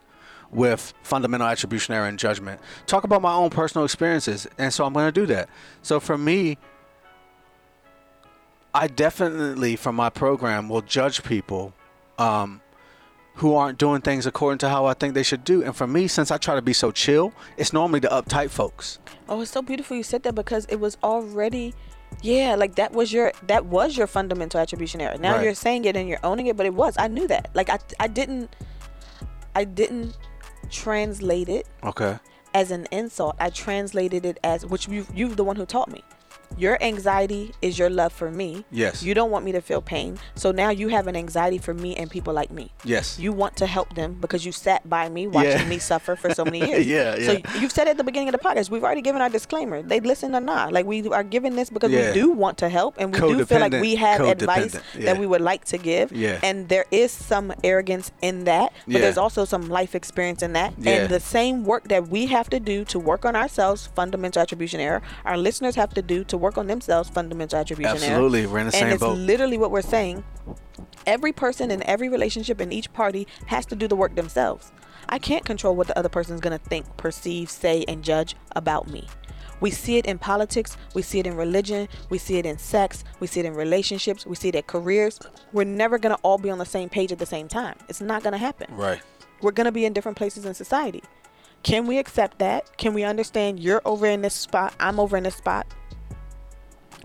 with fundamental attribution error and judgment. Talk about my own personal experiences, and so I'm going to do that. So for me, I definitely, from my program, will judge people um, who aren't doing things according to how I think they should do. And for me, since I try to be so chill, it's normally the uptight folks. Oh, it's so beautiful you said that because it was already yeah, like that was your that was your fundamental attribution error. Now Right. you're saying it and you're owning it, but it was. I knew that. Like I I didn't I didn't translate it Okay. as an insult. I translated it as which you you're the one who taught me. Your anxiety is your love for me. Yes. You don't want me to feel pain. So now you have an anxiety for me and people like me. Yes. You want to help them because you sat by me watching Yeah. me suffer for so many years. Yeah, yeah. So you've said at the beginning of the podcast. We've already given our disclaimer. They listen or not. Like we are giving this because Yeah. we do want to help and we do feel like we have advice yeah. that we would like to give. Yeah. And there is some arrogance in that, but there's also some life experience in that. Yeah. And the same work that we have to do to work on ourselves, fundamental attribution error, our listeners have to do to work on themselves, fundamental attribution error. Absolutely. We're in the and same it's boat. literally what we're saying. Every person in every relationship in each party has to do the work themselves. I can't control what the other person's going to think, perceive, say, and judge about me. We see it in politics, we see it in religion, we see it in sex, we see it in relationships, we see it in careers. We're never going to all be on the same page at the same time. It's not going to happen. Right. We're going to be in different places in society. Can we accept that? Can we understand you're over in this spot, I'm over in this spot?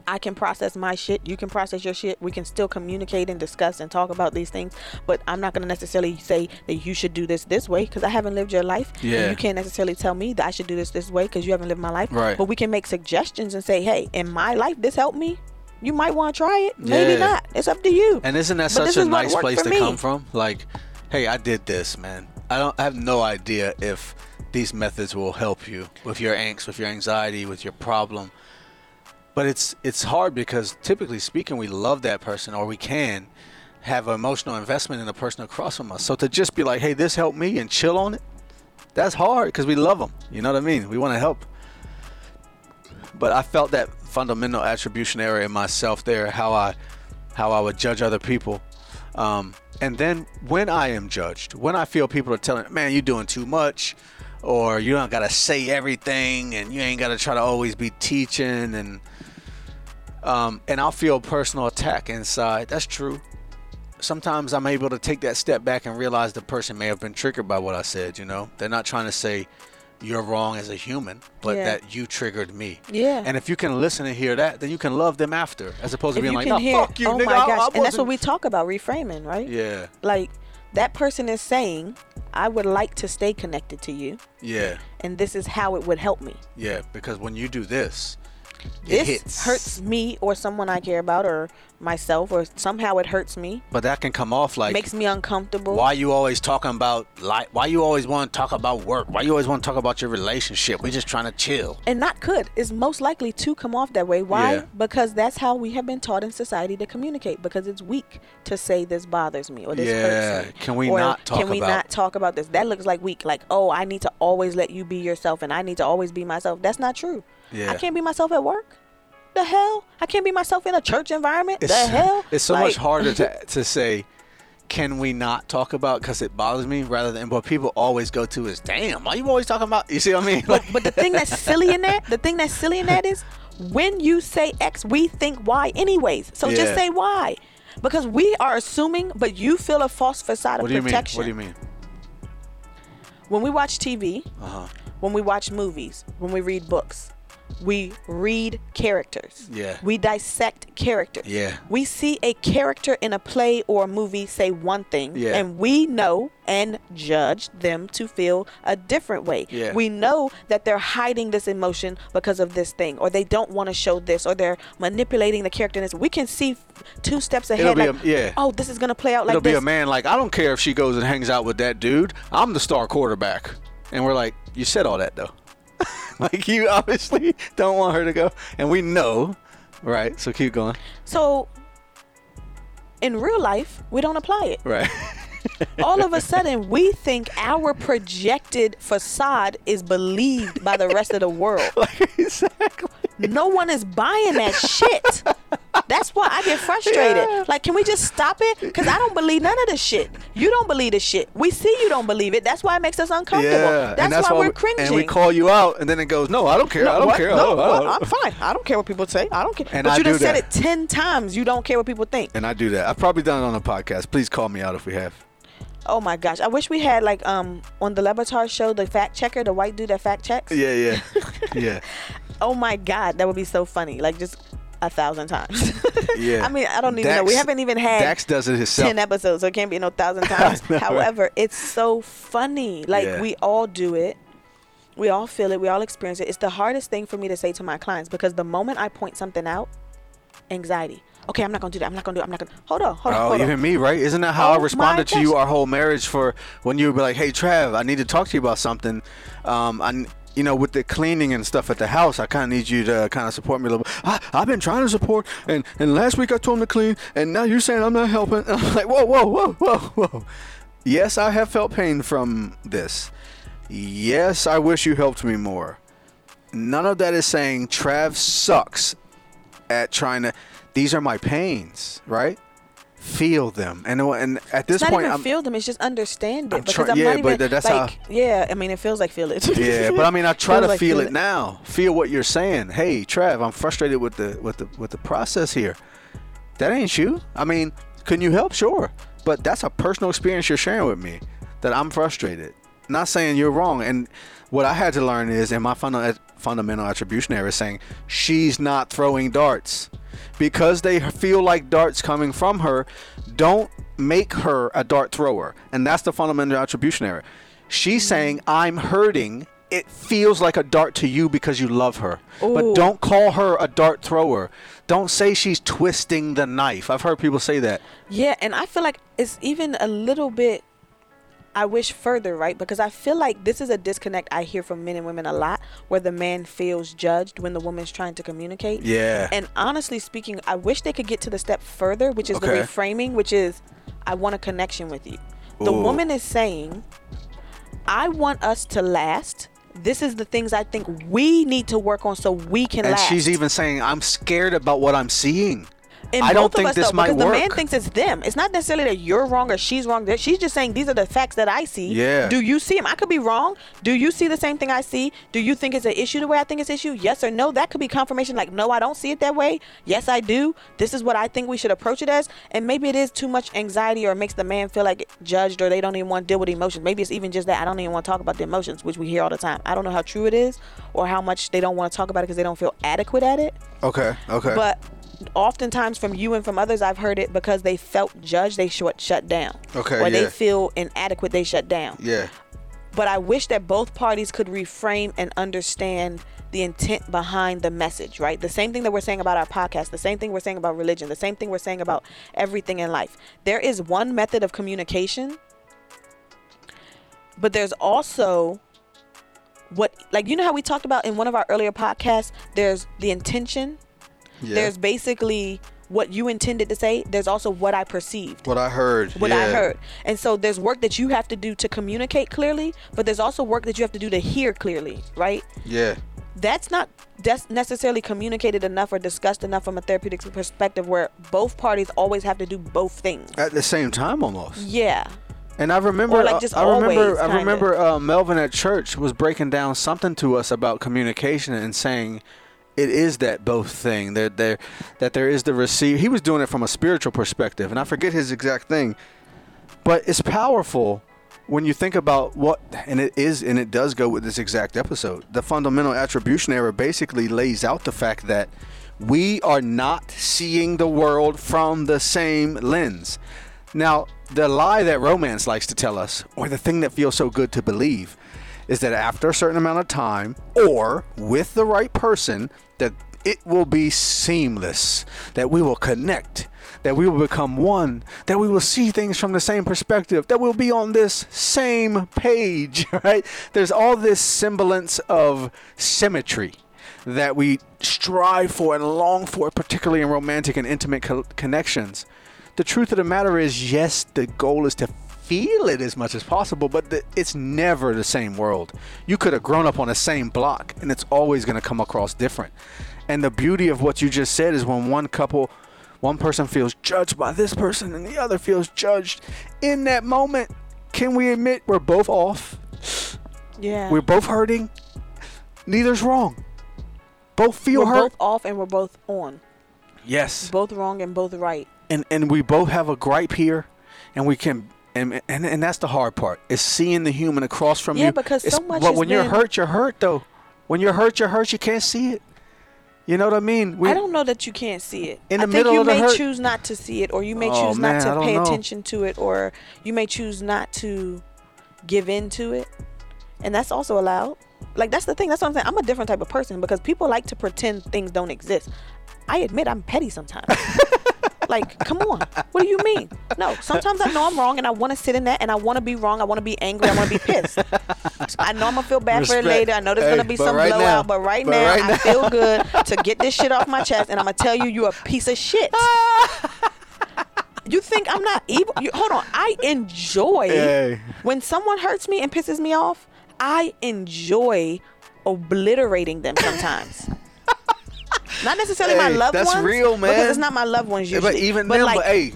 I can process my shit, you can process your shit. We can still communicate and discuss and talk about these things, but I'm not going to necessarily say that you should do this this way because I haven't lived your life. Yeah. And you can't necessarily tell me that I should do this this way because you haven't lived my life. Right. But we can make suggestions and say, hey, in my life, this helped me. You might want to try it. Maybe Yeah. not. It's up to you. And isn't that But such a nice place to me. come from? Like, hey, I did this, man. I don't I have no idea if these methods will help you with your angst, with your anxiety, with your problem. But it's it's hard because typically speaking, we love that person or we can have an emotional investment in the person across from us. So to just be like, hey, this helped me and chill on it, that's hard because we love them. You know what I mean? We want to help. But I felt that fundamental attribution error in myself there, how I how I would judge other people. Um, and then when I am judged, when I feel people are telling, man, you're doing too much, or you don't gotta say everything, and you ain't gotta try to always be teaching, and um, and I'll feel personal attack inside. That's true. Sometimes I'm able to take that step back and realize the person may have been triggered by what I said. You know, they're not trying to say you're wrong as a human, but Yeah. that you triggered me. Yeah. And if you can listen and hear that, then you can love them after, as opposed to if being like, no, hear, fuck you, oh nigga. my I- I gosh, and that's what we talk about reframing, right? Yeah, Like that person is saying, I would like to stay connected to you, yeah, and this is how it would help me. yeah. Because when you do this, This hits. hurts me or someone I care about or myself, or somehow it hurts me, But that can come off like, makes me uncomfortable. why you always talking about like, why you always want to talk about work? Why you always want to talk about your relationship? We're just trying to chill. and not could is most likely to come off that way. Why? Yeah. Because that's how we have been taught in society to communicate. Because it's weak to say this bothers me or this Yeah. hurts me. Can we or not talk Can we about- not talk about this? That looks like weak. Like oh, I need to always let you be yourself, and I need to always be myself. That's not true. Yeah. I can't be myself at work. The hell? I can't be myself in a church environment. It's, the hell? It's so much harder to to say. Can we not talk about because it bothers me rather than what people always go to is damn why you always talking about you see what I mean But, but the thing that's silly in that, the thing that's silly in that is when you say X, we think Y anyways. So just say Y. Because we are assuming, but you feel a false facade of what do you mean protection. what do you mean When we watch TV, uh huh when we watch movies, when we read books, we read characters. Yeah. We dissect characters. Yeah. We see a character in a play or a movie say one thing, Yeah. and we know and judge them to feel a different way. Yeah. We know that they're hiding this emotion because of this thing, or they don't want to show this, or they're manipulating the character. this. We can see two steps ahead. It'll be like, a- yeah. Oh, this is gonna play out like it'll be this. a man like I don't care if she goes and hangs out with that dude I'm the star quarterback and we're like you said all that though like you obviously don't want her to go and we know right so keep going So, in real life, we don't apply it. right all of a sudden we think our projected facade is believed by the rest of the world. like exactly No one is buying that shit. That's why I get frustrated. Yeah. Like, can we just stop it? Because I don't believe none of this shit. You don't believe this shit. We see you don't believe it. That's why it makes us uncomfortable. Yeah, That's, and why, we're cringing. And we call you out, and then it goes, "No, I don't care. I don't what? care. No, I don't- I well, don't." I'm fine. I don't care what people say. I don't care. And but I you just said it ten times. You don't care what people think. And I do that. I've probably done it on a podcast. Please call me out if we have. Oh my gosh! I wish we had like um on the Levitar show the fact checker, the white dude that fact checks. Yeah, yeah, yeah. Oh my god, that would be so funny. Like just a thousand times. Yeah. I mean, I don't even know. We haven't even had Dax does it himself. ten episodes, so it can't be no thousand times. know, right? However, it's so funny. Like Yeah. we all do it. We all feel it. We all experience it. It's the hardest thing for me to say to my clients because the moment I point something out, anxiety. Okay, I'm not gonna do that. I'm not gonna do. It. I'm not gonna. Hold on. Hold on. Oh, hold even on. me, right? Isn't that how Oh I responded to you our whole marriage for when you would be like, "Hey, Trav, I need to talk to you about something." Um, I, you know, with the cleaning and stuff at the house, I kind of need you to kind of support me a little bit. I, I've been trying to support, and and last week I told him to clean, and now you're saying I'm not helping. And I'm like, whoa, whoa, whoa, whoa, whoa. Yes, I have felt pain from this. Yes, I wish you helped me more. None of that is saying Trav sucks at trying to. These are my pains, right? Feel them, and uh, and at this It's not point, I'm, feel them. It's just understand it I'm because I'm yeah, not but even that's like how- yeah. I mean, it feels like feel it. yeah, but I mean, I try to like feel feel it it. now. Feel what you're saying. Hey, Trav, I'm frustrated with the with the with the process here. That ain't you. I mean, can you help? Sure, but that's a personal experience you're sharing with me. That I'm frustrated. Not saying you're wrong. And what I had to learn is, in my funda- fundamental attribution error, saying she's not throwing darts because they feel like darts coming from her. Don't make her a dart thrower, and that's the fundamental attribution error. She's saying, I'm hurting. It feels like a dart to you because you love her. But don't call her a dart thrower. Don't say she's twisting the knife. I've heard people say that. Yeah, and I feel like it's even a little bit. I wish further, right? Because I feel like this is a disconnect I hear from men and women a lot, where the man feels judged when the woman's trying to communicate. Yeah. And honestly speaking, I wish they could get to the step further, which is the reframing, which is, I want a connection with you. The woman is saying, I want us to last. This is the things I think we need to work on so we can and last. she's even saying, I'm scared about what I'm seeing. In I both don't of think us this though, because the man thinks it's them. It's not necessarily that you're wrong or she's wrong. That she's just saying these are the facts that I see. Yeah. Do you see them? I could be wrong. Do you see the same thing I see? Do you think it's an issue the way I think it's an issue? Yes or no. That could be confirmation. Like, no, I don't see it that way. Yes, I do. This is what I think we should approach it as. And maybe it is too much anxiety or it makes the man feel like judged or they don't even want to deal with emotions. Maybe it's even just that I don't even want to talk about the emotions, which we hear all the time. I don't know how true it is or how much they don't want to talk about it because they don't feel adequate at it. Okay. Okay. But oftentimes from you and from others, I've heard it because they felt judged, they shut shut down. Okay, Or they feel inadequate, they shut down. yeah. But I wish that both parties could reframe and understand the intent behind the message, right? The same thing that we're saying about our podcast, the same thing we're saying about religion, the same thing we're saying about everything in life. There is one method of communication, but there's also what, like, you know how we talked about in one of our earlier podcasts, there's the intention, Yeah. there's basically what you intended to say, there's also what I perceived what I heard. what I heard. And so there's work that you have to do to communicate clearly, but there's also work that you have to do to hear clearly, right? Yeah. That's not des- necessarily communicated enough or discussed enough from a therapeutic perspective where both parties always have to do both things. At the same time, almost. Yeah. And I remember, like, just I remember, always, I remember uh, Melvin at church was breaking down something to us about communication and saying it is that both thing that there that there is the receive. He was doing it from a spiritual perspective, and I forget his exact thing, but it's powerful when you think about what and it is and it does go with this exact episode. The fundamental attribution error basically lays out the fact that we are not seeing the world from the same lens. Now, the lie that romance likes to tell us, or the thing that feels so good to believe, is that after a certain amount of time, or with the right person, that it will be seamless, that we will connect, that we will become one, that we will see things from the same perspective, that we'll be on this same page, right? There's all this semblance of symmetry that we strive for and long for, particularly in romantic and intimate co- connections. The truth of the matter is, yes, the goal is to feel it as much as possible, but the, it's never the same world. You could have grown up on the same block, and it's always going to come across different. And the beauty of what you just said is when one couple, one person feels judged by this person, and the other feels judged in that moment. Can we admit we're both off? Yeah. We're both hurting. Neither's wrong. Both feel hurt. we're hurt. both off and we're both on. yes. Both wrong and both right. and and we both have a gripe here, and we can. And, and, and that's the hard part is seeing the human across from Yeah, you. because so It's- much But when you're hurt, you're hurt though. When you're hurt, you're hurt. You can't see it. You know what I mean? We, I don't know that you can't see it. In I the think middle you of the may hurt- choose not to see it, or you may Oh, choose man, not to pay know. attention to it, or you may choose not to give in to it, and that's also allowed. Like that's the thing. That's what I'm saying. I'm a different type of person because people like to pretend things don't exist. I admit I'm petty sometimes. like, come on. What do you mean? No, sometimes I know I'm wrong and I want to sit in that and I want to be wrong. I want to be angry. I want to be pissed. I know I'm gonna feel bad for it later. I know there's Hey, gonna be some right blowout, now- but right but now right I now- feel good to get this shit off my chest and I'm gonna tell you you're a piece of shit. you think I'm not evil? You, hold on. I enjoy Hey. when someone hurts me and pisses me off. I enjoy obliterating them sometimes. Not necessarily my loved that's ones. real, man. Because it's not my loved ones usually. but even then, like, but hey,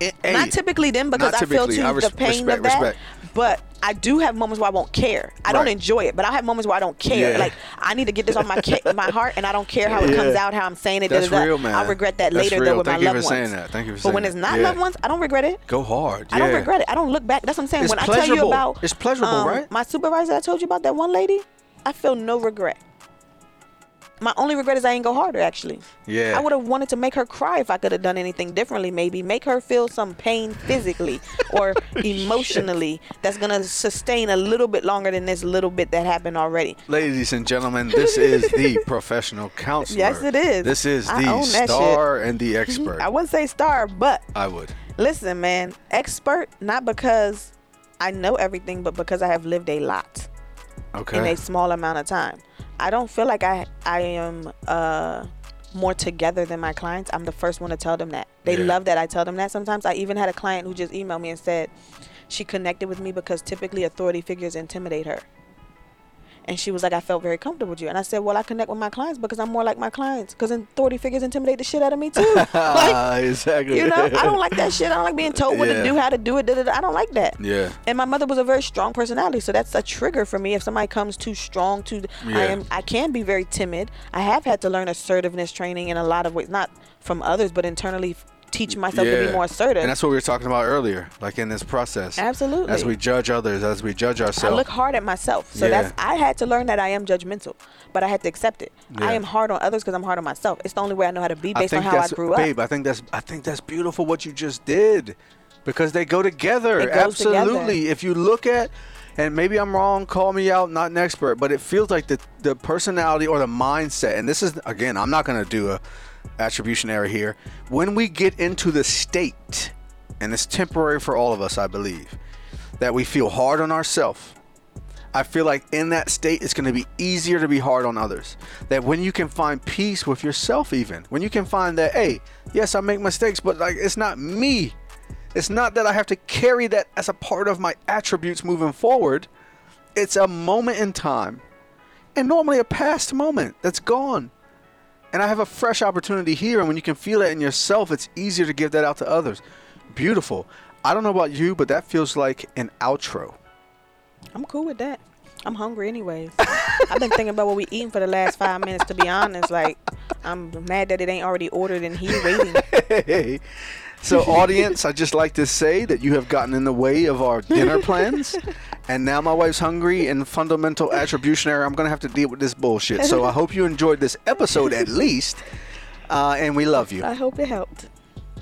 hey, not typically them because Not I feel too I the pain respect, of that. respect. But I do have moments where I won't care. I don't enjoy it, but I have moments where I don't care. Yeah. Like I need to get this on my ca- my heart, and I don't care how it Yeah. comes out, how I'm saying it. That's da, da, da. real, man. I'll regret that That's later real. though with Thank my you loved for ones. saying that. Thank you for But when saying it's that. not Yeah. loved ones, I don't regret it. go hard. I don't regret it. I don't look back. That's what I'm saying. It's when I tell you pleasurable. about It's pleasurable, um, right? My supervisor, I told you about that one lady. I feel no regret. My only regret is I ain't go harder. Actually, Yeah. I would have wanted to make her cry if I could have done anything differently. Maybe make her feel some pain physically or emotionally that's gonna sustain a little bit longer than this little bit that happened already. Ladies and gentlemen, this is the professional counselor. Yes, it is. This is the star and the expert. I wouldn't say star, but I would. listen, man, expert not because I know everything, but because I have lived a lot. Okay. in a small amount of time. I don't feel like I I am uh more together than my clients. I'm the first one to tell them that. They Yeah. love that I tell them that. Sometimes I even had a client who just emailed me and said she connected with me because typically authority figures intimidate her. And she was like, I felt very comfortable with you. And I said, Well, I connect with my clients because I'm more like my clients. Because authority figures intimidate the shit out of me too. like, exactly. you know, I don't like that shit. I don't like being told what Yeah. to do, how to do it. Da, da, da. I don't like that. Yeah. And my mother was a very strong personality, so that's a trigger for me. If somebody comes too strong, too, I am, I can be very timid. I have had to learn assertiveness training in a lot of ways, not from others, but internally teach myself to be more assertive. And that's what we were talking about earlier, like in this process. Absolutely. As we judge others, as we judge ourselves. I look hard at myself. So Yeah. that's I had to learn that I am judgmental, but I had to accept it. I am hard on others because I'm hard on myself. It's the only way I know how to be based on how I grew babe, up. I think that's I think that's beautiful what you just did, because they go together. Goes together. Absolutely. If you look at, and maybe I'm wrong, call me out, not an expert, but it feels like the the personality or the mindset, and this is again, I'm not gonna do a attribution error here. When we get into the state, and it's temporary for all of us, I believe, that we feel hard on ourselves. I feel like in that state, it's going to be easier to be hard on others. That when you can find peace with yourself, even when you can find that, hey, yes, I make mistakes, but like it's not me. It's not that I have to carry that as a part of my attributes moving forward. It's a moment in time, and normally a past moment that's gone. And I have a fresh opportunity here, and when you can feel it in yourself, it's easier to give that out to others. Beautiful. I don't know about you, but that feels like an outro. I'm cool with that. I'm hungry anyways. I've been thinking about what we eating for the last five minutes. To be honest, like I'm mad that it ain't already ordered and he waiting. Hey. So, audience, I just like to say that you have gotten in the way of our dinner plans, and now my wife's hungry and fundamental attribution error. I'm gonna have to deal with this bullshit. So, I hope you enjoyed this episode at least, uh, and we love you. I hope it helped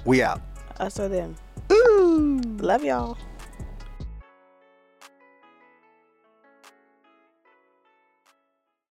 We out. us or them. Ooh. Love y'all.